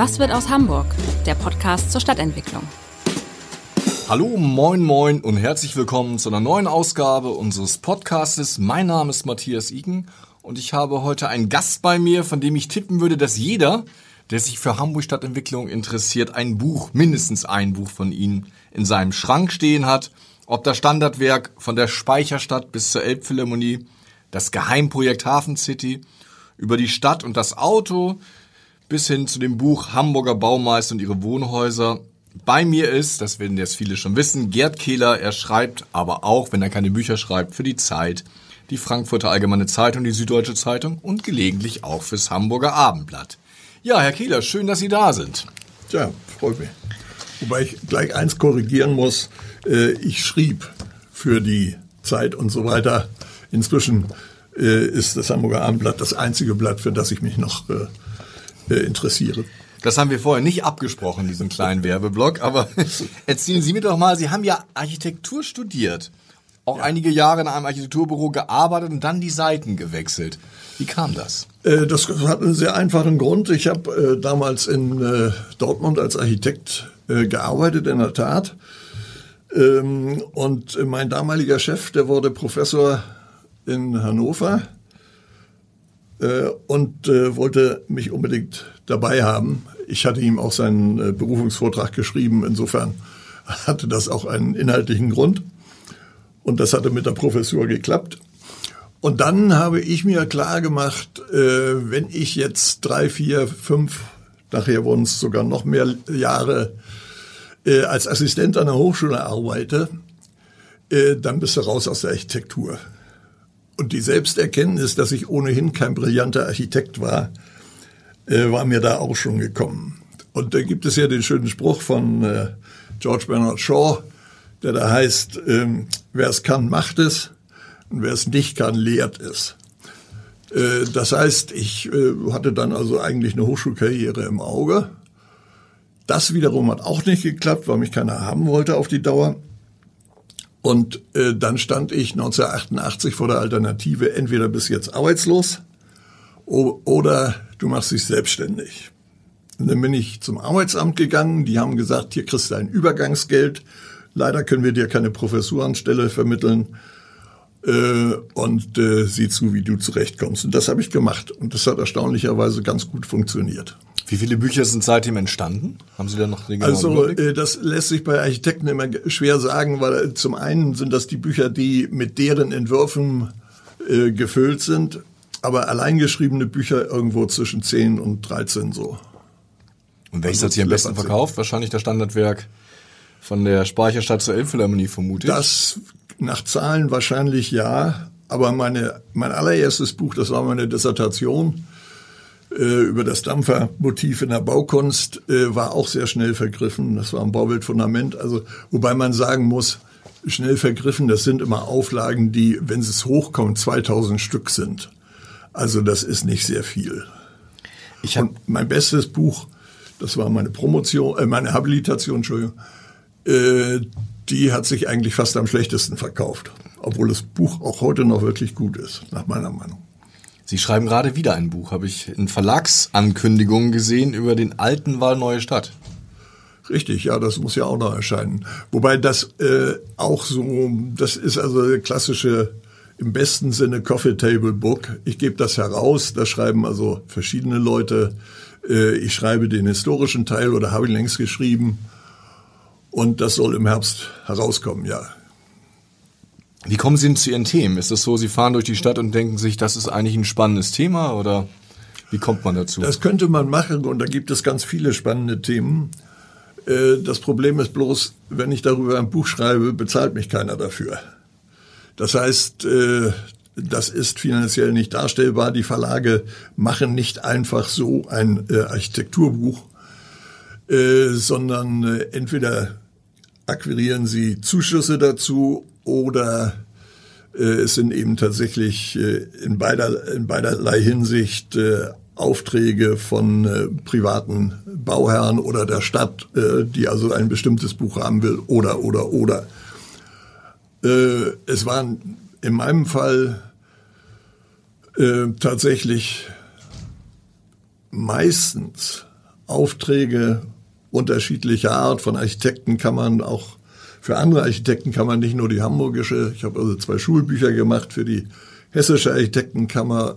Was wird aus Hamburg? Der Podcast zur Stadtentwicklung. Hallo, moin, moin und herzlich willkommen zu einer neuen Ausgabe unseres Podcastes. Mein Name ist Matthias Iken und ich habe heute einen Gast bei mir, von dem ich tippen würde, dass jeder, der sich für Hamburg Stadtentwicklung interessiert, ein Buch, mindestens ein Buch von Ihnen in seinem Schrank stehen hat. Ob das Standardwerk von der Speicherstadt bis zur Elbphilharmonie, das Geheimprojekt Hafen City, über die Stadt und das Auto, bis hin zu dem Buch Hamburger Baumeister und ihre Wohnhäuser. Bei mir ist, das werden jetzt viele schon wissen, Gerd Kehler. Er schreibt aber auch, wenn er keine Bücher schreibt, für die Zeit, die Frankfurter Allgemeine Zeitung, die Süddeutsche Zeitung und gelegentlich auch fürs Hamburger Abendblatt. Ja, Herr Kehler, schön, dass Sie da sind. Ja, freut mich. Wobei ich gleich eins korrigieren muss. Äh, ich schrieb für die Zeit und so weiter. Inzwischen äh, ist das Hamburger Abendblatt das einzige Blatt, für das ich mich noch äh, äh, interessiere. Das haben wir vorher nicht abgesprochen, diesen kleinen Werbeblock. Aber erzählen Sie mir doch mal, Sie haben ja Architektur studiert, auch ja. einige Jahre in einem Architekturbüro gearbeitet und dann die Seiten gewechselt. Wie kam das? Äh, das hat einen sehr einfachen Grund. Ich habe äh, damals in Dortmund als Architekt gearbeitet, in der Tat. Ähm, und mein damaliger Chef, der wurde Professor in Hannover und äh, wollte mich unbedingt dabei haben. Ich hatte ihm auch seinen äh, Berufungsvortrag geschrieben. Insofern hatte das auch einen inhaltlichen Grund. Und das hatte mit der Professur geklappt. Und dann habe ich mir klar gemacht, äh, wenn ich jetzt drei, vier, fünf, nachher wurden es sogar noch mehr Jahre äh, als Assistent an der Hochschule arbeite, äh, dann bist du raus aus der Architektur. Und die Selbsterkenntnis, dass ich ohnehin kein brillanter Architekt war, äh, war mir da auch schon gekommen. Und da gibt es ja den schönen Spruch von äh, George Bernard Shaw, der da heißt, ähm, wer es kann, macht es und wer es nicht kann, lehrt es. Äh, das heißt, ich äh, hatte dann also eigentlich eine Hochschulkarriere im Auge. Das wiederum hat auch nicht geklappt, weil mich keiner haben wollte auf die Dauer. Und äh, dann stand ich 1988 vor der Alternative, entweder bist jetzt arbeitslos oder du machst dich selbstständig. Und dann bin ich zum Arbeitsamt gegangen, die haben gesagt, hier kriegst du ein Übergangsgeld, leider können wir dir keine Professuranstelle vermitteln äh, und äh, sieh zu, wie du zurechtkommst. Und das habe ich gemacht und das hat erstaunlicherweise ganz gut funktioniert. Wie viele Bücher sind seitdem entstanden? Haben Sie da noch den Also äh, das lässt sich bei Architekten immer schwer sagen, weil zum einen sind das die Bücher, die mit deren Entwürfen äh, gefüllt sind, aber alleingeschriebene Bücher irgendwo zwischen 10 und 13 so. Und welches also hat sich am besten verkauft? Wahrscheinlich das Standardwerk von der Speicherstadt zur Elbphilharmonie, vermute ich. Das nach Zahlen wahrscheinlich ja, aber meine, mein allererstes Buch, das war meine Dissertation, äh, über das Dampfermotiv in der Baukunst äh, war auch sehr schnell vergriffen. Das war ein Baubildfundament. Also, wobei man sagen muss, schnell vergriffen, das sind immer Auflagen, die, wenn es hochkommt, 2000 Stück sind. Also das ist nicht sehr viel. Ich hab Und mein bestes Buch, das war meine Promotion, äh, meine Habilitation, Entschuldigung, äh, die hat sich eigentlich fast am schlechtesten verkauft. Obwohl das Buch auch heute noch wirklich gut ist, nach meiner Meinung. Sie schreiben gerade wieder ein Buch, habe ich in Verlagsankündigungen gesehen über den alten Wahl Neue Stadt. Richtig, ja, das muss ja auch noch erscheinen. Wobei das äh, auch so, das ist also klassische, im besten Sinne Coffee Table Book. Ich gebe das heraus, da schreiben also verschiedene Leute. Äh, ich schreibe den historischen Teil oder habe ihn längst geschrieben. Und das soll im Herbst herauskommen, ja. Wie kommen Sie denn zu Ihren Themen? Ist es so, Sie fahren durch die Stadt und denken sich, das ist eigentlich ein spannendes Thema oder wie kommt man dazu? Das könnte man machen und da gibt es ganz viele spannende Themen. Äh, das Problem ist bloß, wenn ich darüber ein Buch schreibe, bezahlt mich keiner dafür. Das heißt, äh, das ist finanziell nicht darstellbar. Die Verlage machen nicht einfach so ein äh, Architekturbuch, sondern entweder akquirieren sie Zuschüsse dazu oder äh, es sind eben tatsächlich äh, in, beider, in beiderlei Hinsicht äh, Aufträge von äh, privaten Bauherren oder der Stadt, äh, die also ein bestimmtes Buch haben will, oder, oder, oder. Äh, es waren in meinem Fall äh, tatsächlich meistens Aufträge unterschiedlicher Art von Architektenkammern, auch für andere Architektenkammern, nicht nur die hamburgische. Ich habe also zwei Schulbücher gemacht für die hessische Architektenkammer.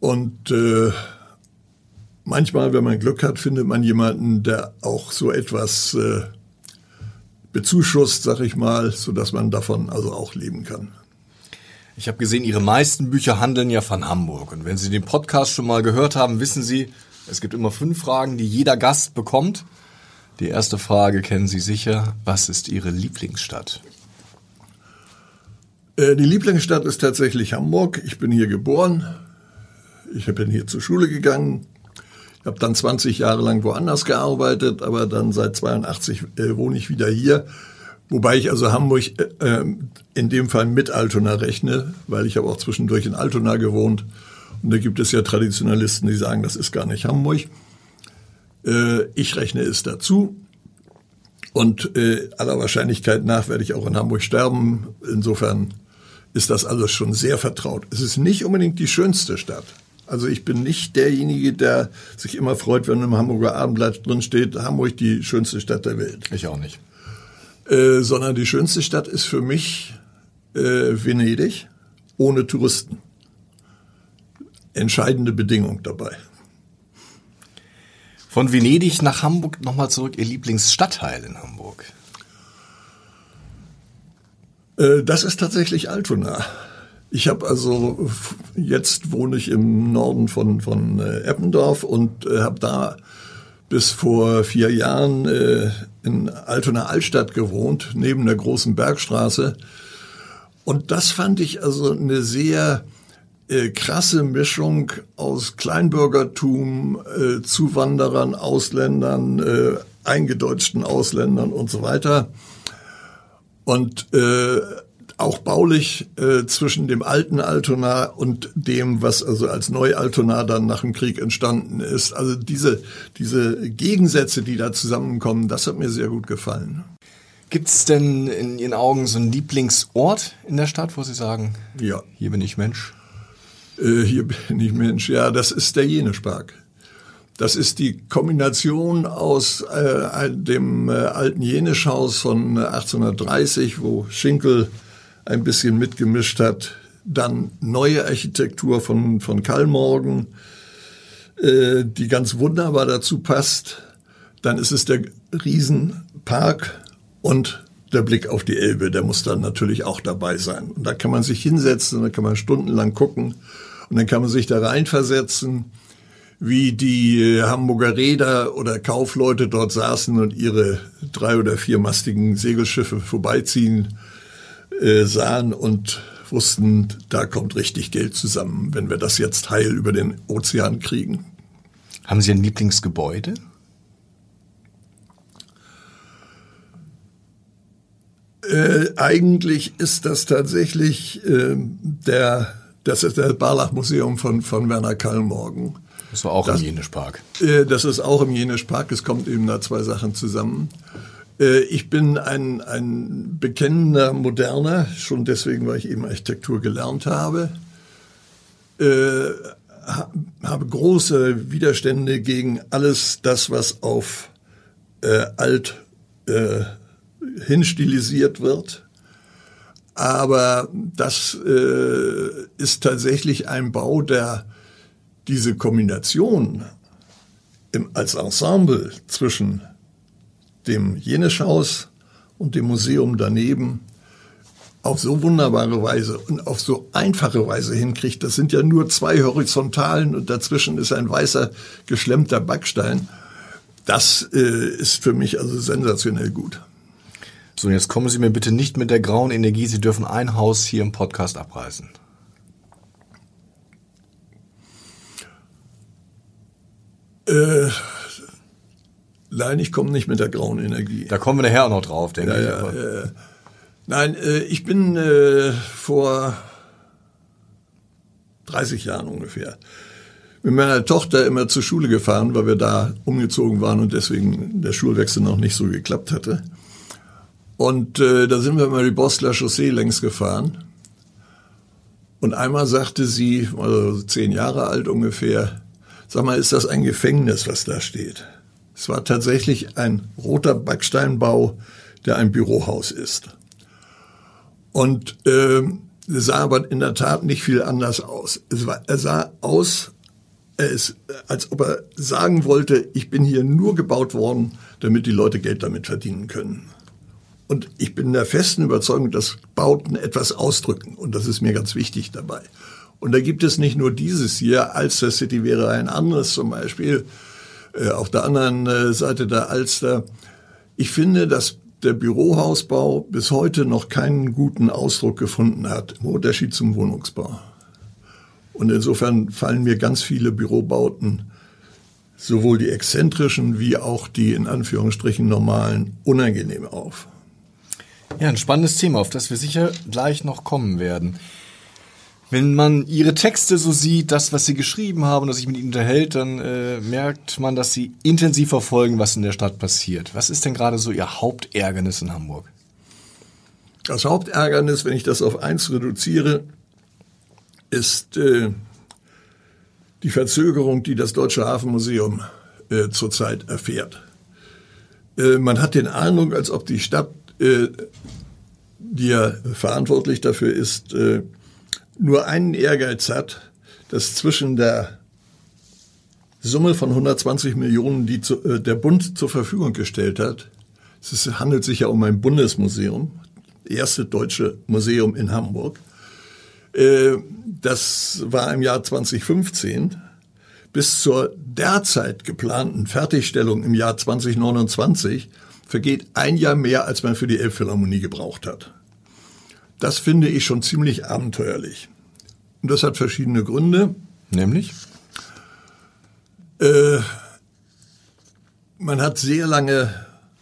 Und äh, manchmal, wenn man Glück hat, findet man jemanden, der auch so etwas äh, bezuschusst, sag ich mal, so dass man davon also auch leben kann. Ich habe gesehen, Ihre meisten Bücher handeln ja von Hamburg. Und wenn Sie den Podcast schon mal gehört haben, wissen Sie, es gibt immer fünf Fragen, die jeder Gast bekommt. Die erste Frage kennen Sie sicher. Was ist Ihre Lieblingsstadt? Äh, die Lieblingsstadt ist tatsächlich Hamburg. Ich bin hier geboren. Ich bin hier zur Schule gegangen. Ich habe dann 20 Jahre lang woanders gearbeitet, aber dann seit 82 äh, wohne ich wieder hier. Wobei ich also Hamburg äh, ähm, in dem Fall mit Altona rechne, weil ich habe auch zwischendurch in Altona gewohnt. Und da gibt es ja Traditionalisten, die sagen, das ist gar nicht Hamburg. Äh, ich rechne es dazu. Und äh, aller Wahrscheinlichkeit nach werde ich auch in Hamburg sterben. Insofern ist das alles schon sehr vertraut. Es ist nicht unbedingt die schönste Stadt. Also ich bin nicht derjenige, der sich immer freut, wenn im Hamburger Abendblatt drin steht, Hamburg die schönste Stadt der Welt. Ich auch nicht. Äh, sondern die schönste Stadt ist für mich äh, Venedig ohne Touristen. Entscheidende Bedingung dabei. Von Venedig nach Hamburg nochmal zurück, Ihr Lieblingsstadtteil in Hamburg. Äh, das ist tatsächlich Altona. Ich habe also, jetzt wohne ich im Norden von, von äh, Eppendorf und äh, habe da bis vor vier Jahren in Altona Altstadt gewohnt, neben der großen Bergstraße. Und das fand ich also eine sehr äh, krasse Mischung aus Kleinbürgertum, äh, Zuwanderern, Ausländern, äh, eingedeutschten Ausländern und so weiter. Und äh, auch baulich äh, zwischen dem alten Altona und dem, was also als Neu-Altona dann nach dem Krieg entstanden ist. Also diese, diese Gegensätze, die da zusammenkommen, das hat mir sehr gut gefallen. Gibt es denn in Ihren Augen so einen Lieblingsort in der Stadt, wo Sie sagen, ja. hier bin ich Mensch? Äh, hier bin ich Mensch, ja, das ist der Jenespark. Das ist die Kombination aus äh, dem äh, alten Jenischhaus von 1830, wo Schinkel ein bisschen mitgemischt hat. Dann neue Architektur von, von Kallmorgen, äh, die ganz wunderbar dazu passt. Dann ist es der Riesenpark und der Blick auf die Elbe, der muss dann natürlich auch dabei sein. Und da kann man sich hinsetzen, da kann man stundenlang gucken und dann kann man sich da reinversetzen, wie die Hamburger Räder oder Kaufleute dort saßen und ihre drei- oder viermastigen Segelschiffe vorbeiziehen äh, sahen und wussten, da kommt richtig Geld zusammen, wenn wir das jetzt heil über den Ozean kriegen. Haben Sie ein Lieblingsgebäude? Äh, eigentlich ist das tatsächlich äh, der, das ist das Barlach-Museum von, von Werner Kallmorgen. Das war auch das, im Jenischpark. Äh, das ist auch im Jenischpark. Es kommt eben da zwei Sachen zusammen. Äh, ich bin ein, ein bekennender Moderner, schon deswegen, weil ich eben Architektur gelernt habe. Äh, habe große Widerstände gegen alles das, was auf äh, alt äh, hinstilisiert wird. Aber das äh, ist tatsächlich ein Bau, der diese Kombination im, als Ensemble zwischen dem Jenischhaus und dem Museum daneben auf so wunderbare Weise und auf so einfache Weise hinkriegt. Das sind ja nur zwei Horizontalen und dazwischen ist ein weißer geschlemmter Backstein. Das äh, ist für mich also sensationell gut. So, jetzt kommen Sie mir bitte nicht mit der grauen Energie. Sie dürfen ein Haus hier im Podcast abreißen. Äh, Nein, ich komme nicht mit der grauen Energie. Da kommen wir nachher auch noch drauf, denke ja, ich. Ja, äh, nein, äh, ich bin äh, vor 30 Jahren ungefähr mit meiner Tochter immer zur Schule gefahren, weil wir da umgezogen waren und deswegen der Schulwechsel noch nicht so geklappt hatte. Und äh, da sind wir mal die Bosler Chaussee längs gefahren. Und einmal sagte sie, also zehn Jahre alt ungefähr, Sag mal, ist das ein Gefängnis, was da steht? Es war tatsächlich ein roter Backsteinbau, der ein Bürohaus ist. Und äh, sah aber in der Tat nicht viel anders aus. Es war, er sah aus, er ist, als ob er sagen wollte, ich bin hier nur gebaut worden, damit die Leute Geld damit verdienen können. Und ich bin der festen Überzeugung, dass Bauten etwas ausdrücken. Und das ist mir ganz wichtig dabei. Und da gibt es nicht nur dieses hier, Alster City wäre ein anderes zum Beispiel, äh, auf der anderen äh, Seite der Alster. Ich finde, dass der Bürohausbau bis heute noch keinen guten Ausdruck gefunden hat, im Unterschied zum Wohnungsbau. Und insofern fallen mir ganz viele Bürobauten, sowohl die exzentrischen wie auch die in Anführungsstrichen normalen, unangenehm auf. Ja, ein spannendes Thema, auf das wir sicher gleich noch kommen werden. Wenn man ihre Texte so sieht, das, was sie geschrieben haben und sich mit ihnen unterhält, dann äh, merkt man, dass sie intensiv verfolgen, was in der Stadt passiert. Was ist denn gerade so ihr Hauptärgernis in Hamburg? Das Hauptärgernis, wenn ich das auf eins reduziere, ist äh, die Verzögerung, die das Deutsche Hafenmuseum äh, zurzeit erfährt. Äh, man hat den Eindruck, als ob die Stadt, äh, die ja verantwortlich dafür ist, äh, nur einen Ehrgeiz hat, dass zwischen der Summe von 120 Millionen, die zu, äh, der Bund zur Verfügung gestellt hat, es handelt sich ja um ein Bundesmuseum, erste deutsche Museum in Hamburg. Äh, das war im Jahr 2015 bis zur derzeit geplanten Fertigstellung im Jahr 2029 vergeht ein Jahr mehr, als man für die Elbphilharmonie gebraucht hat. Das finde ich schon ziemlich abenteuerlich. Und das hat verschiedene Gründe. Nämlich? Äh, man hat sehr lange,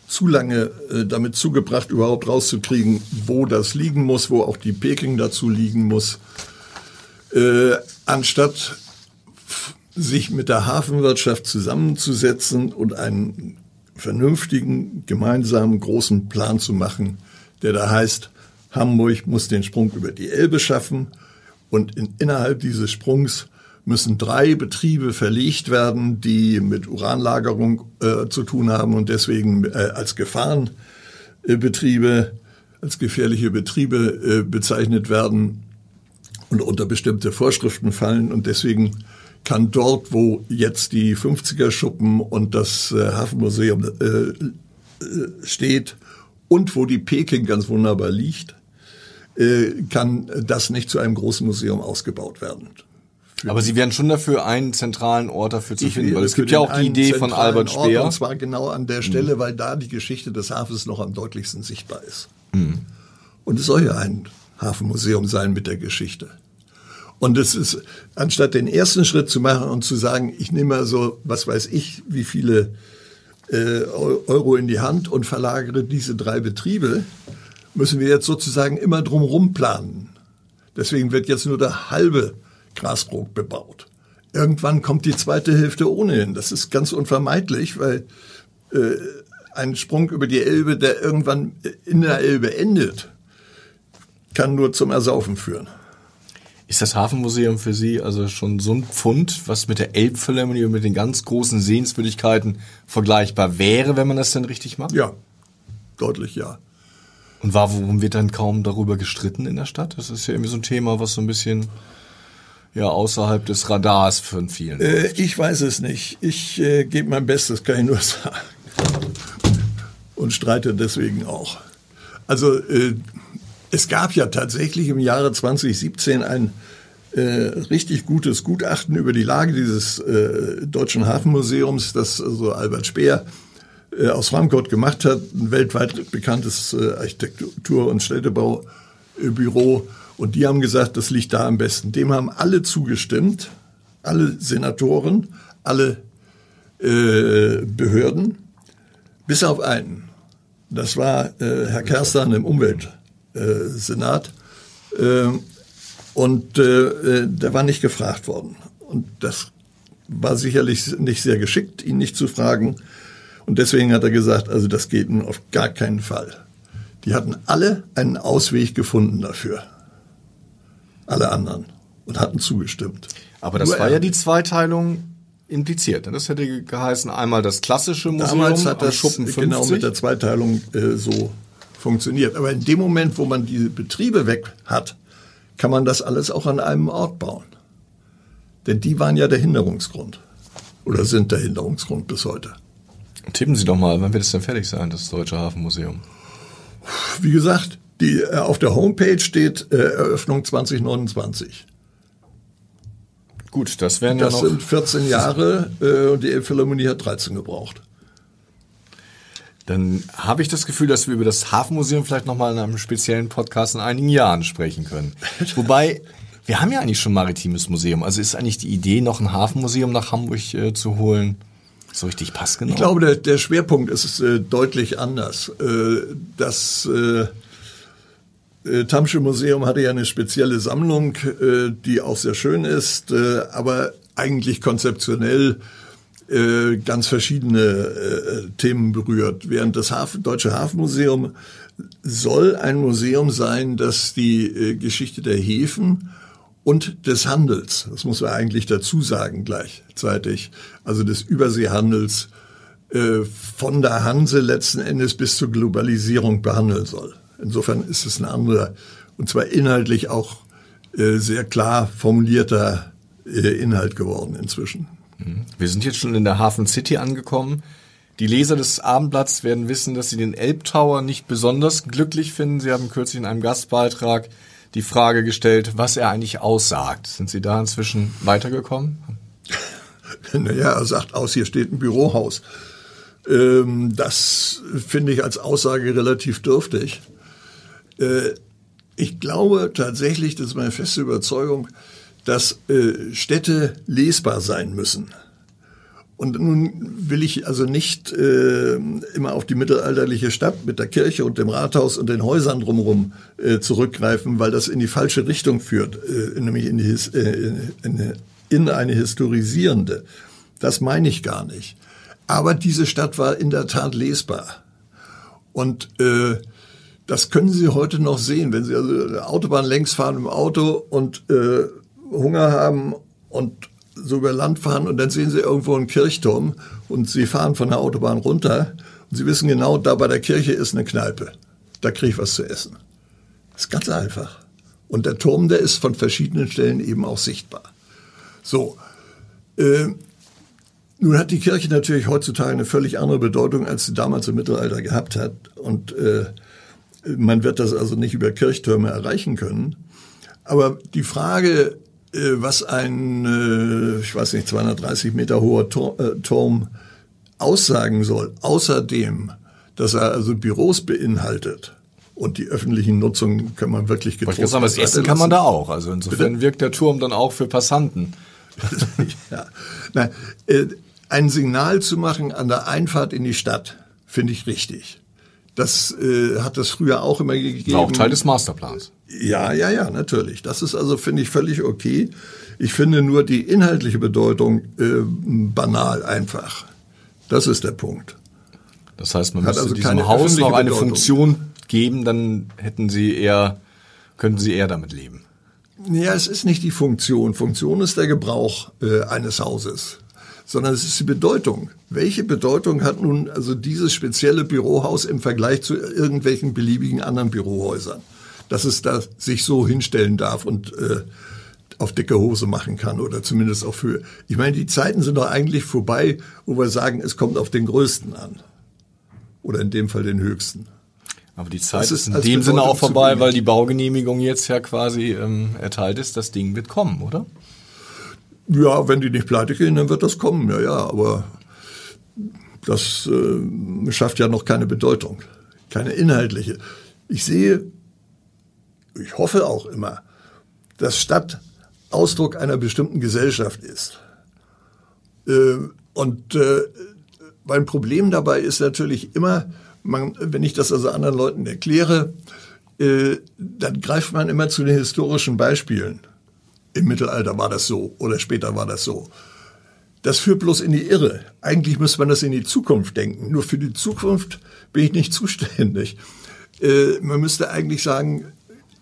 zu lange äh, damit zugebracht, überhaupt rauszukriegen, wo das liegen muss, wo auch die Peking dazu liegen muss. Äh, anstatt sich mit der Hafenwirtschaft zusammenzusetzen und einen vernünftigen, gemeinsamen, großen Plan zu machen, der da heißt, Hamburg muss den Sprung über die Elbe schaffen und in, innerhalb dieses Sprungs müssen drei Betriebe verlegt werden, die mit Uranlagerung äh, zu tun haben und deswegen äh, als Gefahrenbetriebe, als gefährliche Betriebe äh, bezeichnet werden und unter bestimmte Vorschriften fallen. Und deswegen kann dort, wo jetzt die 50er Schuppen und das äh, Hafenmuseum äh, äh, steht und wo die Peking ganz wunderbar liegt, äh, kann das nicht zu einem großen Museum ausgebaut werden. Aber Sie werden schon dafür einen zentralen Ort dafür zu ich finden, weil es gibt ja auch die Idee von Albert Speer. Ort, und zwar genau an der Stelle, mhm. weil da die Geschichte des Hafens noch am deutlichsten sichtbar ist. Mhm. Und es soll ja ein Hafenmuseum sein mit der Geschichte. Und es ist, anstatt den ersten Schritt zu machen und zu sagen, ich nehme mal so, was weiß ich, wie viele äh, Euro in die Hand und verlagere diese drei Betriebe, müssen wir jetzt sozusagen immer drumherum planen. Deswegen wird jetzt nur der halbe Grasbrook bebaut. Irgendwann kommt die zweite Hälfte ohnehin. Das ist ganz unvermeidlich, weil äh, ein Sprung über die Elbe, der irgendwann in der Elbe endet, kann nur zum Ersaufen führen. Ist das Hafenmuseum für Sie also schon so ein Pfund, was mit der Elbphilharmonie und mit den ganz großen Sehenswürdigkeiten vergleichbar wäre, wenn man das denn richtig macht? Ja, deutlich ja. Und warum wird dann kaum darüber gestritten in der Stadt? Das ist ja irgendwie so ein Thema, was so ein bisschen ja außerhalb des Radars von vielen. Äh, ich weiß es nicht. Ich äh, gebe mein Bestes, kann ich nur sagen. Und streite deswegen auch. Also äh, es gab ja tatsächlich im Jahre 2017 ein äh, richtig gutes Gutachten über die Lage dieses äh, Deutschen Hafenmuseums, das also Albert Speer äh, aus Frankfurt gemacht hat, ein weltweit bekanntes äh, Architektur- und Städtebaubüro. Und die haben gesagt, das liegt da am besten. Dem haben alle zugestimmt, alle Senatoren, alle äh, Behörden, bis auf einen. Das war äh, Herr Kerstan im Umweltsenat. Äh, und äh, der war nicht gefragt worden. Und das war sicherlich nicht sehr geschickt, ihn nicht zu fragen. Und deswegen hat er gesagt, also das geht nun auf gar keinen Fall. Die hatten alle einen Ausweg gefunden dafür. Alle anderen. Und hatten zugestimmt. Aber das Nur war ja die Zweiteilung impliziert. Das hätte geheißen, einmal das klassische Museum Damals hat das Schuppen 50. genau mit der Zweiteilung äh, so funktioniert. Aber in dem Moment, wo man diese Betriebe weg hat, kann man das alles auch an einem Ort bauen. Denn die waren ja der Hinderungsgrund. Oder sind der Hinderungsgrund bis heute. Tippen Sie doch mal, wann wird es denn fertig sein, das Deutsche Hafenmuseum? Wie gesagt, die, äh, auf der Homepage steht äh, Eröffnung 2029. Gut, das wären Das ja noch. sind 14 Jahre äh, und die Elbphilharmonie hat 13 gebraucht. Dann habe ich das Gefühl, dass wir über das Hafenmuseum vielleicht nochmal in einem speziellen Podcast in einigen Jahren sprechen können. Wobei, wir haben ja eigentlich schon ein maritimes Museum. Also ist eigentlich die Idee, noch ein Hafenmuseum nach Hamburg äh, zu holen, so richtig passgenau? Ich glaube, der, der Schwerpunkt ist äh, deutlich anders. Äh, das äh, äh, Tamsche Museum hatte ja eine spezielle Sammlung, äh, die auch sehr schön ist, aber eigentlich konzeptionell äh, ganz verschiedene äh, Themen berührt. Während das Hafen, Deutsche Hafenmuseum soll ein Museum sein, das die äh, Geschichte der Häfen und des Handels, das muss man eigentlich dazu sagen gleichzeitig, also des Überseehandels äh, von der Hanse letzten Endes bis zur Globalisierung behandeln soll. Insofern ist es ein anderer und zwar inhaltlich auch äh, sehr klar formulierter äh, Inhalt geworden inzwischen. Wir sind jetzt schon in der Hafen City angekommen. Die Leser des Abendblatts werden wissen, dass sie den Elbtower nicht besonders glücklich finden. Sie haben kürzlich in einem Gastbeitrag die Frage gestellt, was er eigentlich aussagt. Sind Sie da inzwischen weitergekommen? Naja, er sagt aus, hier steht ein Bürohaus. Ähm, das finde ich als Aussage relativ dürftig. Äh, ich glaube tatsächlich, das ist meine feste Überzeugung, dass äh, Städte lesbar sein müssen. Und nun will ich also nicht äh, immer auf die mittelalterliche Stadt mit der Kirche und dem Rathaus und den Häusern drumherum äh, zurückgreifen, weil das in die falsche Richtung führt, äh, nämlich in, die, äh, in, in eine historisierende. Das meine ich gar nicht. Aber diese Stadt war in der Tat lesbar. Und äh, das können Sie heute noch sehen, wenn Sie also Autobahn längs fahren im Auto und äh, Hunger haben und so über Land fahren und dann sehen Sie irgendwo einen Kirchturm und Sie fahren von der Autobahn runter und Sie wissen genau, da bei der Kirche ist eine Kneipe. Da kriege ich was zu essen. Das ist ganz einfach. Und der Turm, der ist von verschiedenen Stellen eben auch sichtbar. So, äh, nun hat die Kirche natürlich heutzutage eine völlig andere Bedeutung, als sie damals im Mittelalter gehabt hat. Und äh, man wird das also nicht über Kirchtürme erreichen können. Aber die Frage, was ein, äh, ich weiß nicht, 230 Meter hoher äh, Turm aussagen soll, außerdem, dass er also Büros beinhaltet und die öffentlichen Nutzungen kann man wirklich getrost sagen, was essen kann man da auch. Also insofern wirkt der Turm dann auch für Passanten. ja. Nein, äh, ein Signal zu machen an der Einfahrt in die Stadt, finde ich richtig. Das äh, hat es früher auch immer gegeben. War auch Teil des Masterplans. Ja, ja, ja, natürlich. Das ist also, finde ich, völlig okay. Ich finde nur die inhaltliche Bedeutung äh, banal einfach. Das ist der Punkt. Das heißt, man Hat müsste also diesem Haus noch eine Bedeutung. Funktion geben, dann hätten sie eher, könnten sie eher damit leben. Ja, es ist nicht die Funktion. Funktion ist der Gebrauch äh, eines Hauses, sondern es ist die Bedeutung. Welche Bedeutung hat nun also dieses spezielle Bürohaus im Vergleich zu irgendwelchen beliebigen anderen Bürohäusern? Dass es da sich so hinstellen darf und äh, auf dicke Hose machen kann oder zumindest auf Höhe. Ich meine, die Zeiten sind doch eigentlich vorbei, wo wir sagen, es kommt auf den Größten an. Oder in dem Fall den Höchsten. Aber die Zeit Das ist in dem Sinne auch vorbei, weil die Baugenehmigung jetzt ja quasi ähm, erteilt ist. Das Ding wird kommen, oder? Ja, wenn die nicht pleite gehen, dann wird das kommen, ja, ja, aber das äh, schafft ja noch keine Bedeutung, keine inhaltliche. Ich sehe, ich hoffe auch immer, dass Stadt Ausdruck einer bestimmten Gesellschaft ist. Äh, und äh, mein Problem dabei ist natürlich immer, man, wenn ich das also anderen Leuten erkläre, äh, dann greift man immer zu den historischen Beispielen. Im Mittelalter war das so oder später war das so. Das führt bloß in die Irre. Eigentlich müsste man das in die Zukunft denken. Nur für die Zukunft bin ich nicht zuständig. Äh, man müsste eigentlich sagen,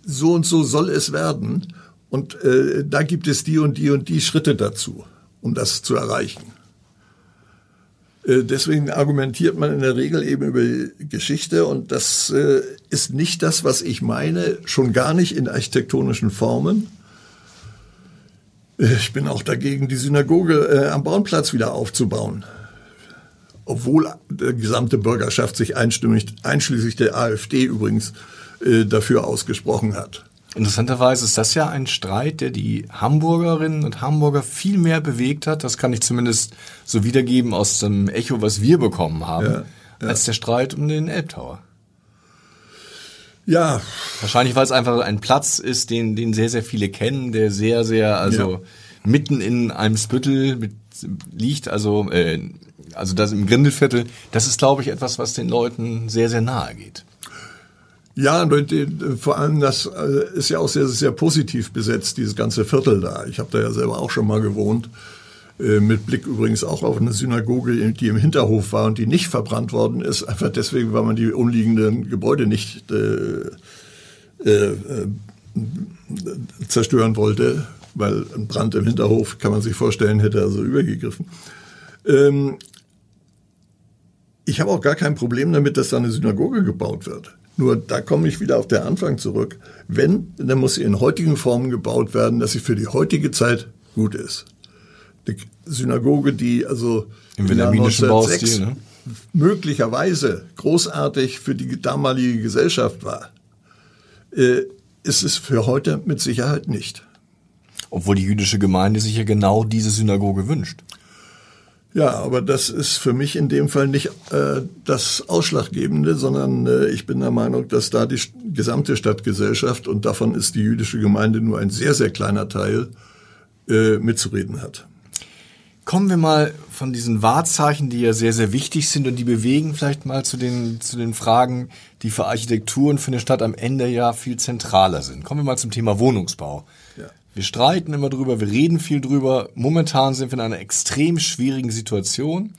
so und so soll es werden. Und äh, da gibt es die und die und die Schritte dazu, um das zu erreichen. Äh, deswegen argumentiert man in der Regel eben über Geschichte und das äh, ist nicht das, was ich meine, schon gar nicht in architektonischen Formen. Äh, ich bin auch dagegen, die Synagoge am Braunplatz wieder aufzubauen. Obwohl die gesamte Bürgerschaft sich einstimmig, einschließlich der AfD übrigens, dafür ausgesprochen hat. Interessanterweise ist das ja ein Streit, der die Hamburgerinnen und Hamburger viel mehr bewegt hat. Das kann ich zumindest so wiedergeben aus dem Echo, was wir bekommen haben, ja, ja. als der Streit um den Elbtower. Ja. Wahrscheinlich, weil es einfach ein Platz ist, den, den sehr, sehr viele kennen, der sehr, sehr, also ja. mitten in einem Spüttel mit, liegt, also, äh, also das im Grindelviertel. Das ist, glaube ich, etwas, was den Leuten sehr, sehr nahe geht. Ja, vor allem das äh, ist ja auch sehr, sehr positiv besetzt, dieses ganze Viertel da. Ich habe da ja selber auch schon mal gewohnt. Äh, mit Blick übrigens auch auf eine Synagoge, die im Hinterhof war und die nicht verbrannt worden ist, einfach deswegen, weil man die umliegenden Gebäude nicht äh, äh, zerstören wollte, weil ein Brand im Hinterhof, kann man sich vorstellen, hätte also übergegriffen. Ähm, ich habe auch gar kein Problem damit, dass da eine Synagoge gebaut wird. Nur da komme ich wieder auf den Anfang zurück. Wenn, dann muss sie in heutigen Formen gebaut werden, dass sie für die heutige Zeit gut ist. Die Synagoge, die also im Wilhelminischen Baustil, ne? möglicherweise großartig für die damalige Gesellschaft war, äh, ist es für heute mit Sicherheit nicht. Obwohl die jüdische Gemeinde sich ja genau diese Synagoge wünscht. Ja, aber das ist für mich in dem Fall nicht äh, das Ausschlaggebende, sondern äh, ich bin der Meinung, dass da die gesamte Stadtgesellschaft, und davon ist die jüdische Gemeinde nur ein sehr, sehr kleiner Teil, äh, mitzureden hat. Kommen wir mal von diesen Wahrzeichen, die ja sehr, sehr wichtig sind und die bewegen vielleicht mal zu den, zu den Fragen, die für Architektur und für eine Stadt am Ende ja viel zentraler sind. Kommen wir mal zum Thema Wohnungsbau. Ja. Wir streiten immer drüber, wir reden viel drüber. Momentan sind wir in einer extrem schwierigen Situation.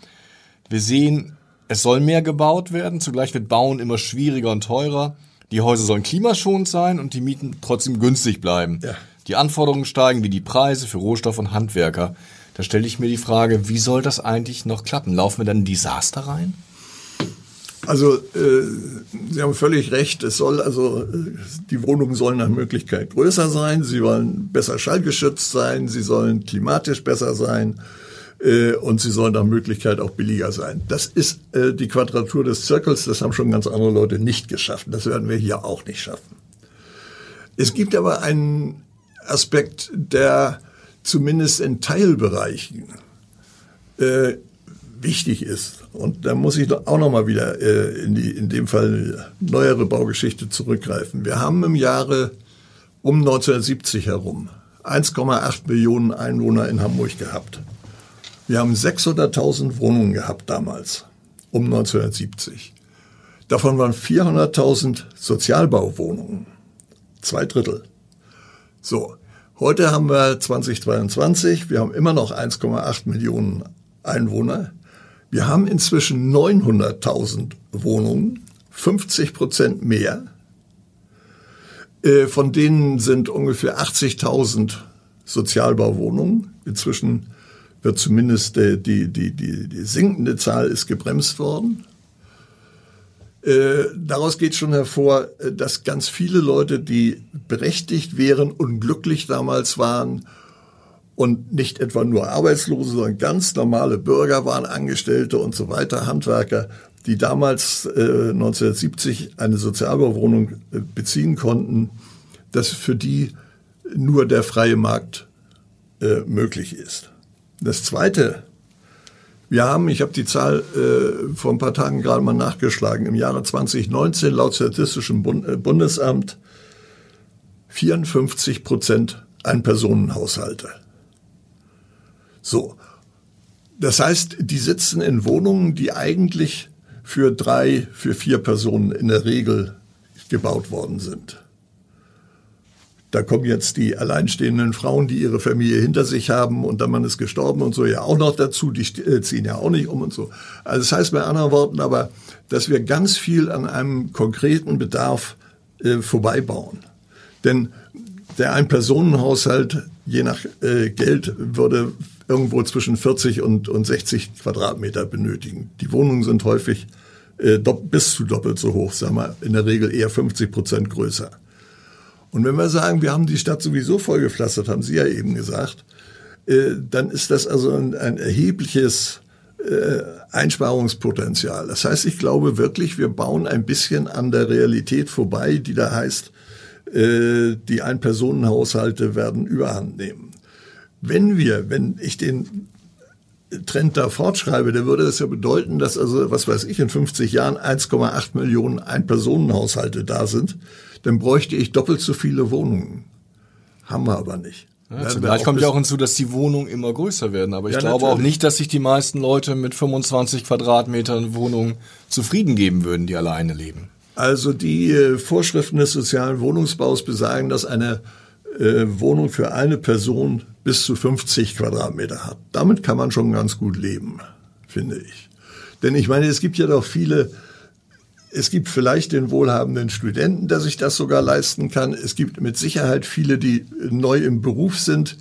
Wir sehen, es soll mehr gebaut werden, zugleich wird Bauen immer schwieriger und teurer. Die Häuser sollen klimaschonend sein und die Mieten trotzdem günstig bleiben. Ja. Die Anforderungen steigen wie die Preise für Rohstoff und Handwerker. Da stelle ich mir die Frage, wie soll das eigentlich noch klappen? Laufen wir dann in Desaster rein? Also äh, Sie haben völlig recht. Es soll also die Wohnungen sollen nach Möglichkeit größer sein. Sie wollen besser schallgeschützt sein. Sie sollen klimatisch besser sein äh, und sie sollen nach Möglichkeit auch billiger sein. Das ist äh, die Quadratur des Zirkels. Das haben schon ganz andere Leute nicht geschafft. Das werden wir hier auch nicht schaffen. Es gibt aber einen Aspekt, der zumindest in Teilbereichen äh, wichtig ist. Und da muss ich auch noch mal wieder äh, in, die, in dem Fall neuere Baugeschichte zurückgreifen. Wir haben im Jahre um 1970 herum 1,8 Millionen Einwohner in Hamburg gehabt. Wir haben 600.000 Wohnungen gehabt damals, um 1970. Davon waren 400.000 Sozialbauwohnungen. Zwei Drittel. So. Heute haben wir 2022. Wir haben immer noch 1,8 Millionen Einwohner. Wir haben inzwischen 900.000 Wohnungen, 50 Prozent mehr. Äh, von denen sind ungefähr 80.000 Sozialbauwohnungen. Inzwischen wird zumindest äh, die, die, die, die sinkende Zahl ist gebremst worden. Äh, daraus geht schon hervor, dass ganz viele Leute, die berechtigt wären, unglücklich damals waren und nicht etwa nur Arbeitslose, sondern ganz normale Bürger waren Angestellte und so weiter, Handwerker, die damals äh, 1970 eine Sozialbauwohnung äh, beziehen konnten, dass für die nur der freie Markt äh, möglich ist. Das Zweite, wir haben, ich habe die Zahl äh, vor ein paar Tagen gerade mal nachgeschlagen, im Jahre 2019 laut Statistischem Bund, äh, Bundesamt 54 Prozent Einpersonenhaushalte. So. Das heißt, die sitzen in Wohnungen, die eigentlich für drei, für vier Personen in der Regel gebaut worden sind. Da kommen jetzt die alleinstehenden Frauen, die ihre Familie hinter sich haben und der Mann ist gestorben und so ja auch noch dazu. Die äh, ziehen ja auch nicht um und so. Also das heißt mit anderen Worten aber, dass wir ganz viel an einem konkreten Bedarf äh, vorbeibauen. Denn der Ein-Personen-Haushalt, je nach äh, Geld, würde irgendwo zwischen 40 und, und 60 Quadratmeter benötigen. Die Wohnungen sind häufig äh, bis zu doppelt so hoch, sagen wir in der Regel eher 50 Prozent größer. Und wenn wir sagen, wir haben die Stadt sowieso vollgepflastert, haben Sie ja eben gesagt, äh, dann ist das also ein, ein erhebliches äh, Einsparungspotenzial. Das heißt, ich glaube wirklich, wir bauen ein bisschen an der Realität vorbei, die da heißt, äh, die Ein-Personen-Haushalte werden überhand nehmen. Wenn wir, wenn ich den Trend da fortschreibe, dann würde das ja bedeuten, dass also, was weiß ich, in 50 Jahren 1,8 Millionen Ein-Personen-Haushalte da sind. Dann bräuchte ich doppelt so viele Wohnungen. Haben wir aber nicht. Ja, zugleich kommt ja auch hinzu, dass die Wohnungen immer größer werden. Aber ich ja, glaube natürlich. auch nicht, dass sich die meisten Leute mit 25 Quadratmetern Wohnung zufrieden geben würden, die alleine leben. Also die äh, Vorschriften des sozialen Wohnungsbaus besagen, dass eine äh, Wohnung für eine Person bis zu 50 Quadratmeter hat. Damit kann man schon ganz gut leben, finde ich. Denn ich meine, es gibt ja doch viele es gibt vielleicht den wohlhabenden Studenten, der sich das sogar leisten kann. Es gibt mit Sicherheit viele, die neu im Beruf sind,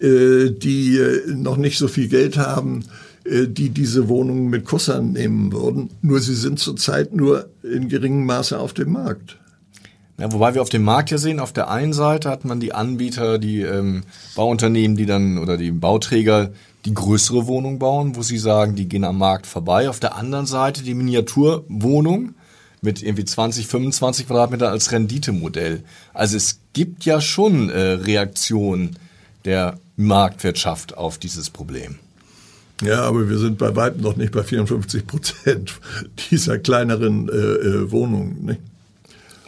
äh, die äh, noch nicht so viel Geld haben, äh, die diese Wohnungen mit Kussern nehmen würden. Nur sie sind zurzeit nur in geringem Maße auf dem Markt. Ja, wobei wir auf dem Markt ja sehen, auf der einen Seite hat man die Anbieter, die ähm, Bauunternehmen, die dann oder die Bauträger, die größere Wohnung bauen, wo sie sagen, die gehen am Markt vorbei. Auf der anderen Seite die Miniaturwohnung mit irgendwie 20, 25 Quadratmeter als Renditemodell. Also es gibt ja schon äh, Reaktionen der Marktwirtschaft auf dieses Problem. Ja, aber wir sind bei weitem noch nicht bei 54 Prozent dieser kleineren äh, äh, Wohnungen. Nicht?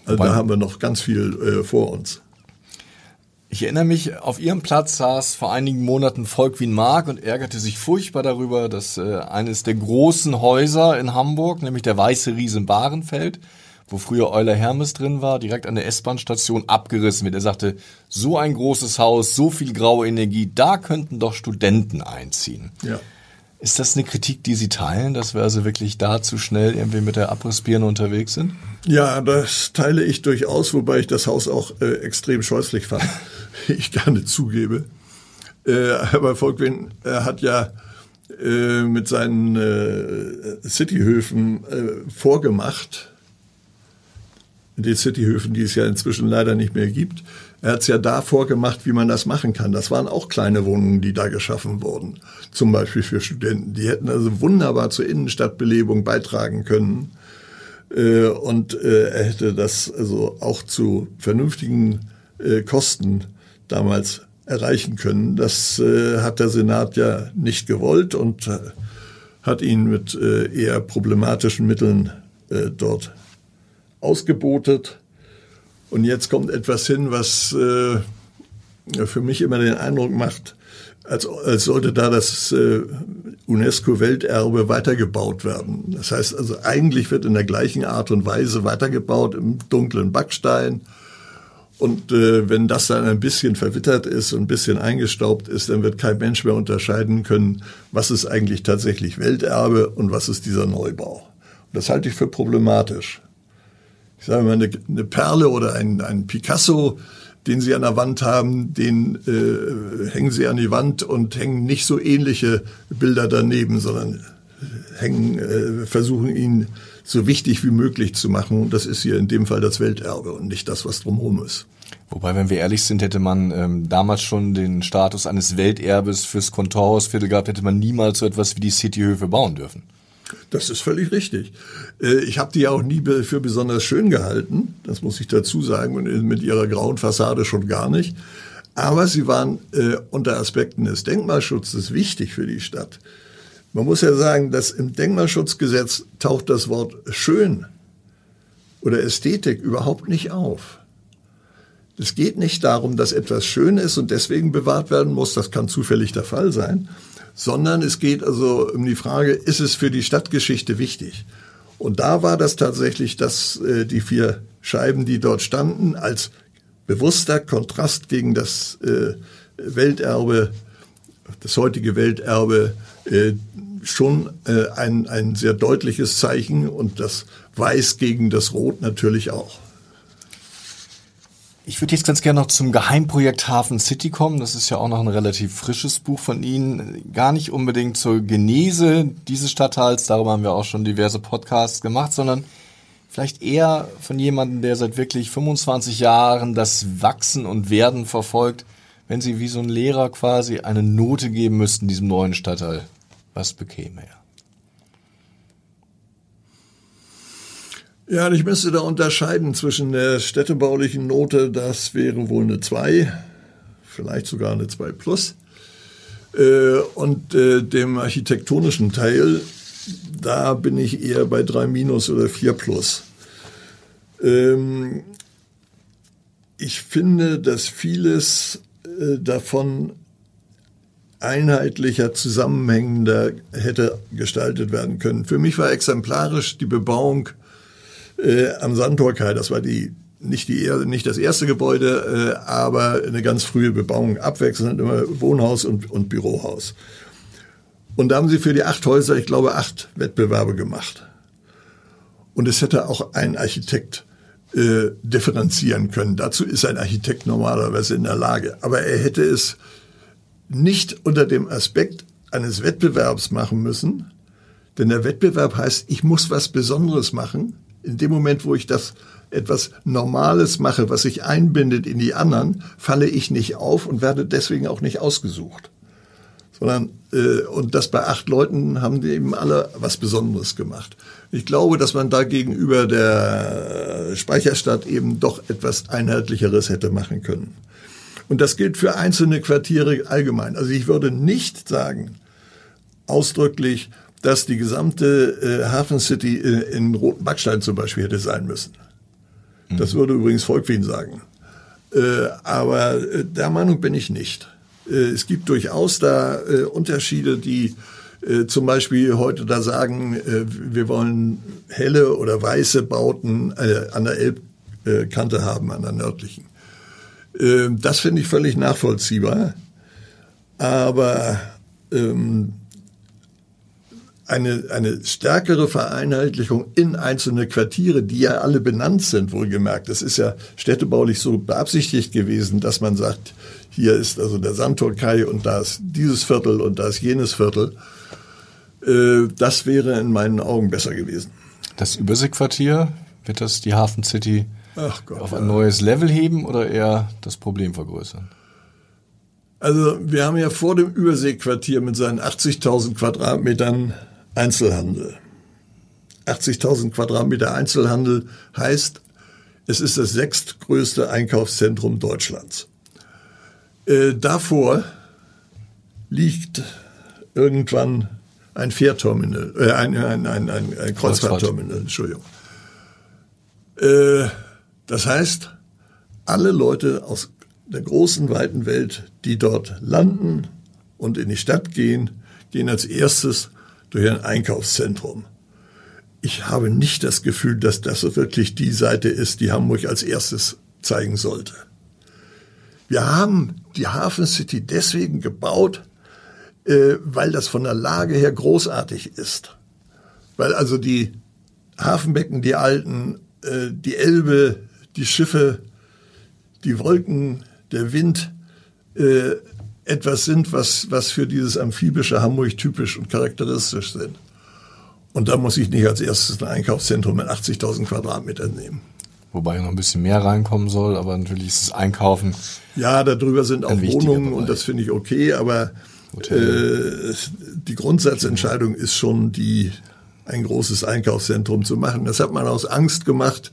Also Wobei, da haben wir noch ganz viel äh, vor uns. Ich erinnere mich, auf ihrem Platz saß vor einigen Monaten Volkwin Mark und ärgerte sich furchtbar darüber, dass äh, eines der großen Häuser in Hamburg, nämlich der Weiße Riese in Bahrenfeld, wo früher Euler Hermes drin war, direkt an der S-Bahn-Station abgerissen wird. Er sagte, so ein großes Haus, so viel graue Energie, da könnten doch Studenten einziehen. Ja. Ist das eine Kritik, die Sie teilen, dass wir also wirklich da zu schnell irgendwie mit der Abrissbirne unterwegs sind? Ja, das teile ich durchaus, wobei ich das Haus auch äh, extrem scheußlich fand. ich gerne zugebe. Äh, aber Volkwin äh, hat ja äh, mit seinen äh, Cityhöfen äh, vorgemacht, den Cityhöfen, die es ja inzwischen leider nicht mehr gibt. Er hat es ja da vorgemacht, wie man das machen kann. Das waren auch kleine Wohnungen, die da geschaffen wurden. Zum Beispiel für Studenten. Die hätten also wunderbar zur Innenstadtbelebung beitragen können. Äh, und äh, er hätte das also auch zu vernünftigen äh, Kosten damals erreichen können. Das hat der Senat ja nicht gewollt und hat ihn mit eher problematischen Mitteln dort ausgebotet. Und jetzt kommt etwas hin, was äh, für mich immer den Eindruck macht, als, als sollte da das äh, UNESCO-Welterbe weitergebaut werden. Das heißt also, eigentlich wird in der gleichen Art und Weise weitergebaut im dunklen Backstein und äh, wenn das dann ein bisschen verwittert ist und ein bisschen eingestaubt ist, dann wird kein Mensch mehr unterscheiden können, was ist eigentlich tatsächlich Welterbe und was ist dieser Neubau. Und das halte ich für problematisch. Ich sage mal, eine, eine Perle oder ein, ein Picasso, den Sie an der Wand haben, den äh, hängen Sie an die Wand und hängen nicht so ähnliche Bilder daneben, sondern hängen, äh, versuchen ihn so wichtig wie möglich zu machen. Das ist hier in dem Fall das Welterbe und nicht das, was drumherum ist. Wobei, wenn wir ehrlich sind, hätte man ähm, damals schon den Status eines Welterbes fürs Kontorhausviertel gehabt, hätte man niemals so etwas wie die Cityhöfe bauen dürfen. Das ist völlig richtig. Äh, ich habe die ja auch nie für besonders schön gehalten, das muss ich dazu sagen, und mit ihrer grauen Fassade schon gar nicht. Aber sie waren äh, unter Aspekten des Denkmalschutzes wichtig für die Stadt. Man muss ja sagen, dass im Denkmalschutzgesetz taucht das Wort schön oder Ästhetik überhaupt nicht auf. Es geht nicht darum, dass etwas schön ist und deswegen bewahrt werden muss, das kann zufällig der Fall sein, sondern es geht also um die Frage, ist es für die Stadtgeschichte wichtig? Und da war das tatsächlich, dass äh, die vier Scheiben, die dort standen, als bewusster Kontrast gegen das äh, Welterbe, das heutige Welterbe, äh, schon äh, ein, ein sehr deutliches Zeichen und das Weiß gegen das Rot natürlich auch. Ich würde jetzt ganz gerne noch zum Geheimprojekt Hafen City kommen. Das ist ja auch noch ein relativ frisches Buch von Ihnen. Gar nicht unbedingt zur Genese dieses Stadtteils, darüber haben wir auch schon diverse Podcasts gemacht, sondern vielleicht eher von jemandem, der seit wirklich 25 Jahren das Wachsen und Werden verfolgt. Wenn Sie wie so ein Lehrer quasi eine Note geben müssten diesem neuen Stadtteil, was bekäme er? Ja, ich müsste da unterscheiden zwischen der städtebaulichen Note, das wäre wohl eine 2, vielleicht sogar eine 2 plus, äh, und äh, dem architektonischen Teil, da bin ich eher bei 3 minus oder 4 plus. Ähm, ich finde, dass vieles äh, davon einheitlicher, zusammenhängender hätte gestaltet werden können. Für mich war exemplarisch die Bebauung äh, am Sandtorkai. Das war die nicht die nicht das erste Gebäude, äh, aber eine ganz frühe Bebauung, abwechselnd immer Wohnhaus und, und Bürohaus. Und da haben sie für die acht Häuser, ich glaube, acht Wettbewerbe gemacht. Und es hätte auch ein Architekt äh, differenzieren können. Dazu ist ein Architekt normalerweise in der Lage. Aber er hätte es nicht unter dem Aspekt eines Wettbewerbs machen müssen, denn der Wettbewerb heißt, ich muss was Besonderes machen, in dem Moment, wo ich das etwas Normales mache, was sich einbindet in die anderen, falle ich nicht auf und werde deswegen auch nicht ausgesucht. Sondern, äh, und das bei acht Leuten haben die eben alle was Besonderes gemacht. Ich glaube, dass man da gegenüber der Speicherstadt eben doch etwas Einheitlicheres hätte machen können. Und das gilt für einzelne Quartiere allgemein. Also ich würde nicht sagen, ausdrücklich, dass die gesamte äh, Hafen City äh, in Roten Backstein zum Beispiel hätte sein müssen. Mhm. Das würde übrigens Volkwin sagen. Äh, aber äh, der Meinung bin ich nicht. Äh, es gibt durchaus da äh, Unterschiede, die äh, zum Beispiel heute da sagen, wir wollen helle oder weiße Bauten an der Elbkante haben, an der nördlichen. Äh, das finde ich völlig nachvollziehbar. Aber ähm, eine, eine stärkere Vereinheitlichung in einzelne Quartiere, die ja alle benannt sind, wohlgemerkt. Das ist ja städtebaulich so beabsichtigt gewesen, dass man sagt, hier ist also der Sandtorkai und da ist dieses Viertel und da ist jenes Viertel. Äh, das wäre in meinen Augen besser gewesen. Das Überseequartier, wird das die Hafen City Gott, auf ein neues Level heben oder eher das Problem vergrößern? Also wir haben ja vor dem Überseequartier mit seinen 80.000 Quadratmetern Einzelhandel. 80.000 Quadratmeter Einzelhandel heißt, es ist das sechstgrößte Einkaufszentrum Deutschlands. Äh, davor liegt irgendwann ein Fährterminal, äh, ein, ein, ein, ein, Kreuzfahrtterminal, Entschuldigung. Äh, das heißt, alle Leute aus der großen, weiten Welt, die dort landen und in die Stadt gehen, gehen als erstes durch ein Einkaufszentrum. Ich habe nicht das Gefühl, dass das wirklich die Seite ist, die Hamburg als erstes zeigen sollte. Wir haben die Hafen City deswegen gebaut, äh, weil das von der Lage her großartig ist. Weil also die Hafenbecken, die alten, äh, die Elbe, die Schiffe, die Wolken, der Wind äh, etwas sind, was, was für dieses amphibische Hamburg typisch und charakteristisch sind. Und da muss ich nicht als erstes ein Einkaufszentrum mit 80.000 Quadratmetern nehmen. Wobei noch ein bisschen mehr reinkommen soll, aber natürlich ist das Einkaufen. Ja, darüber sind auch Wohnungen Bereich. und das finde ich okay, aber äh, die Grundsatzentscheidung ist schon die, ein großes Einkaufszentrum zu machen. Das hat man aus Angst gemacht,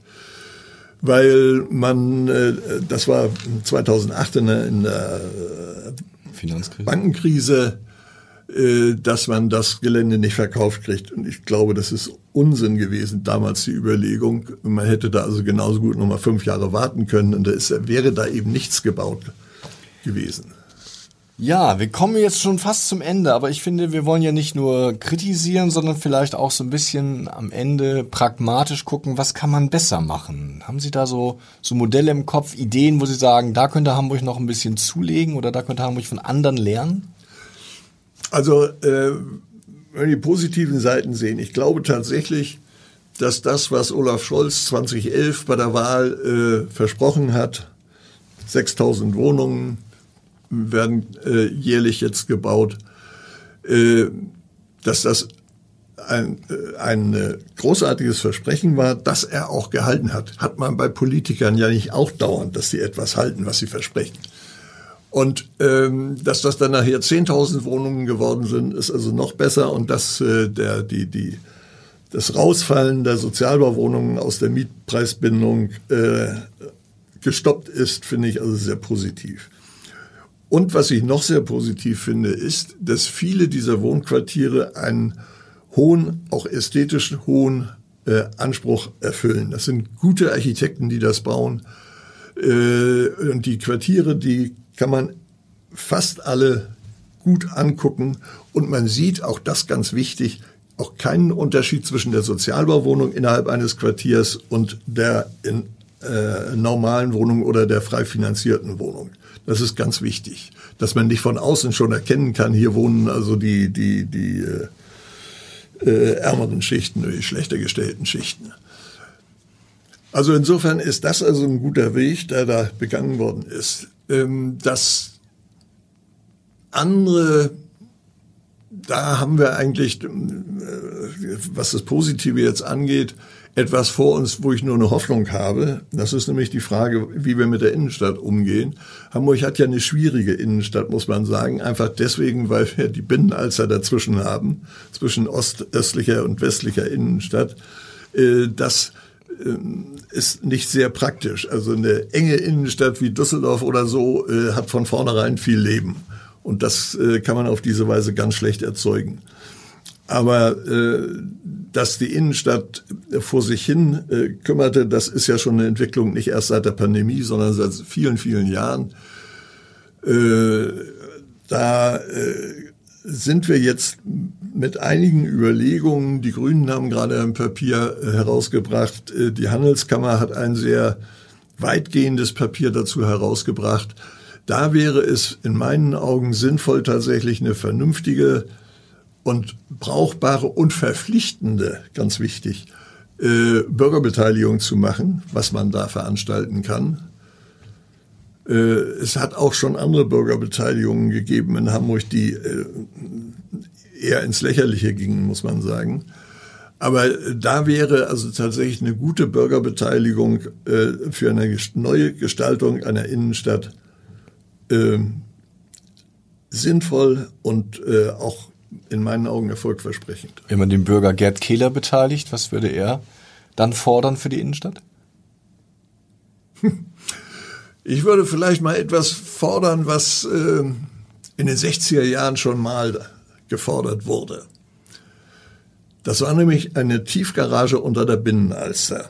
weil man, äh, das war 2008 in der, in der Finanzkrise. Bankenkrise, äh, dass man das Gelände nicht verkauft kriegt. Und ich glaube, das ist Unsinn gewesen, damals die Überlegung. Man hätte da also genauso gut nochmal fünf Jahre warten können und da ist, wäre da eben nichts gebaut gewesen. Ja, wir kommen jetzt schon fast zum Ende, aber ich finde, wir wollen ja nicht nur kritisieren, sondern vielleicht auch so ein bisschen am Ende pragmatisch gucken, was kann man besser machen? Haben Sie da so, so Modelle im Kopf, Ideen, wo Sie sagen, da könnte Hamburg noch ein bisschen zulegen oder da könnte Hamburg von anderen lernen? Also, äh, wenn wir die positiven Seiten sehen, ich glaube tatsächlich, dass das, was Olaf Scholz 2011 bei der Wahl äh, versprochen hat, 6000 Wohnungen werden äh, jährlich jetzt gebaut. Äh, dass das ein, äh, ein äh, großartiges Versprechen war, das er auch gehalten hat. Hat man bei Politikern ja nicht auch dauernd, dass sie etwas halten, was sie versprechen. Und ähm, dass das dann nachher 10.000 Wohnungen geworden sind, ist also noch besser. Und dass äh, der, die, die, das Rausfallen der Sozialbauwohnungen aus der Mietpreisbindung äh, gestoppt ist, finde ich also sehr positiv. Und was ich noch sehr positiv finde, ist, dass viele dieser Wohnquartiere einen hohen, auch ästhetischen hohen äh, Anspruch erfüllen. Das sind gute Architekten, die das bauen. Äh, und die Quartiere, die kann man fast alle gut angucken und man sieht, auch das ganz wichtig, auch keinen Unterschied zwischen der Sozialbauwohnung innerhalb eines Quartiers und der in äh, normalen Wohnung oder der frei finanzierten Wohnung. Das ist ganz wichtig, dass man nicht von außen schon erkennen kann, hier wohnen also die, die, die äh, äh, ärmeren Schichten oder die schlechter gestellten Schichten. Also insofern ist das also ein guter Weg, der da begangen worden ist. Ähm, das andere, da haben wir eigentlich, äh, was das Positive jetzt angeht, etwas vor uns, wo ich nur eine Hoffnung habe. Das ist nämlich die Frage, wie wir mit der Innenstadt umgehen. Hamburg hat ja eine schwierige Innenstadt, muss man sagen. Einfach deswegen, weil wir die Binnenalzer dazwischen haben, zwischen ostöstlicher und westlicher Innenstadt. Äh, das ähm, ist nicht sehr praktisch. Also eine enge Innenstadt wie Düsseldorf oder so äh, hat von vornherein viel Leben. Und das äh, kann man auf diese Weise ganz schlecht erzeugen. Aber äh, dass die Innenstadt vor sich hin äh, kümmerte, das ist ja schon eine Entwicklung nicht erst seit der Pandemie, sondern seit vielen, vielen Jahren. Äh, da äh, sind wir jetzt mit einigen Überlegungen, die Grünen haben gerade ein Papier äh, herausgebracht, äh, die Handelskammer hat ein sehr weitgehendes Papier dazu herausgebracht. Da wäre es in meinen Augen sinnvoll, tatsächlich eine vernünftige und brauchbare und verpflichtende, ganz wichtig, äh, Bürgerbeteiligung zu machen, was man da veranstalten kann. Äh, es hat auch schon andere Bürgerbeteiligungen gegeben in Hamburg, die äh, eher ins Lächerliche gingen, muss man sagen. Aber da wäre also tatsächlich eine gute Bürgerbeteiligung äh, für eine neue Gestaltung einer Innenstadt äh, sinnvoll und äh, auch in meinen Augen erfolgversprechend. Wenn man den Bürger Gerd Kehler beteiligt, was würde er dann fordern für die Innenstadt? Ich würde vielleicht mal etwas fordern, was äh, in den 60er Jahren schon mal gefordert wurde. Das war nämlich eine Tiefgarage unter der Binnenalster.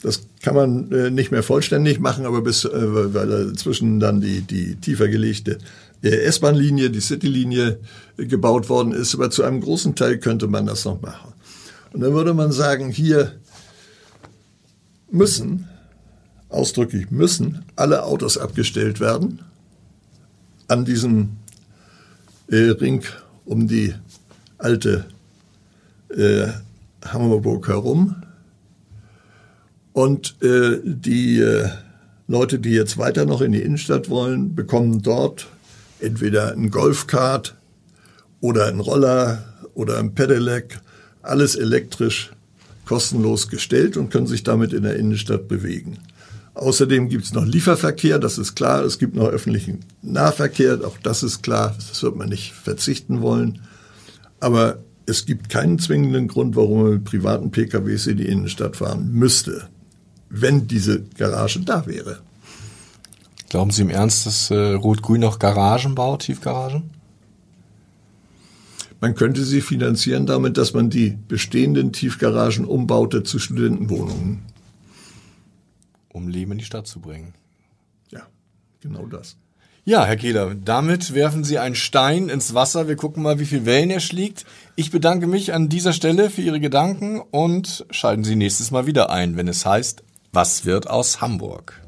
Das kann man äh, nicht mehr vollständig machen, aber bis, äh, weil zwischen dann die, die tiefer gelegte S-Bahn-Linie, die City-Linie gebaut worden ist, aber zu einem großen Teil könnte man das noch machen. Und dann würde man sagen, hier müssen, ausdrücklich müssen, alle Autos abgestellt werden an diesem äh, Ring um die alte äh, Hammerburg herum. Und äh, die äh, Leute, die jetzt weiter noch in die Innenstadt wollen, bekommen dort entweder ein Golfkart oder ein Roller oder ein Pedelec, alles elektrisch kostenlos gestellt und können sich damit in der Innenstadt bewegen. Außerdem gibt es noch Lieferverkehr, das ist klar. Es gibt noch öffentlichen Nahverkehr, auch das ist klar. Das wird man nicht verzichten wollen. Aber es gibt keinen zwingenden Grund, warum man mit privaten PKWs in die Innenstadt fahren müsste, wenn diese Garage da wäre. Glauben Sie im Ernst, dass äh, Rot-Grün noch Garagen baut, Tiefgaragen? Man könnte sie finanzieren damit, dass man die bestehenden Tiefgaragen umbaute zu Studentenwohnungen. Um Leben in die Stadt zu bringen. Ja, genau das. Ja, Herr Kehler, damit werfen Sie einen Stein ins Wasser. Wir gucken mal, wie viel Wellen er schlägt. Ich bedanke mich an dieser Stelle für Ihre Gedanken und schalten Sie nächstes Mal wieder ein, wenn es heißt, was wird aus Hamburg?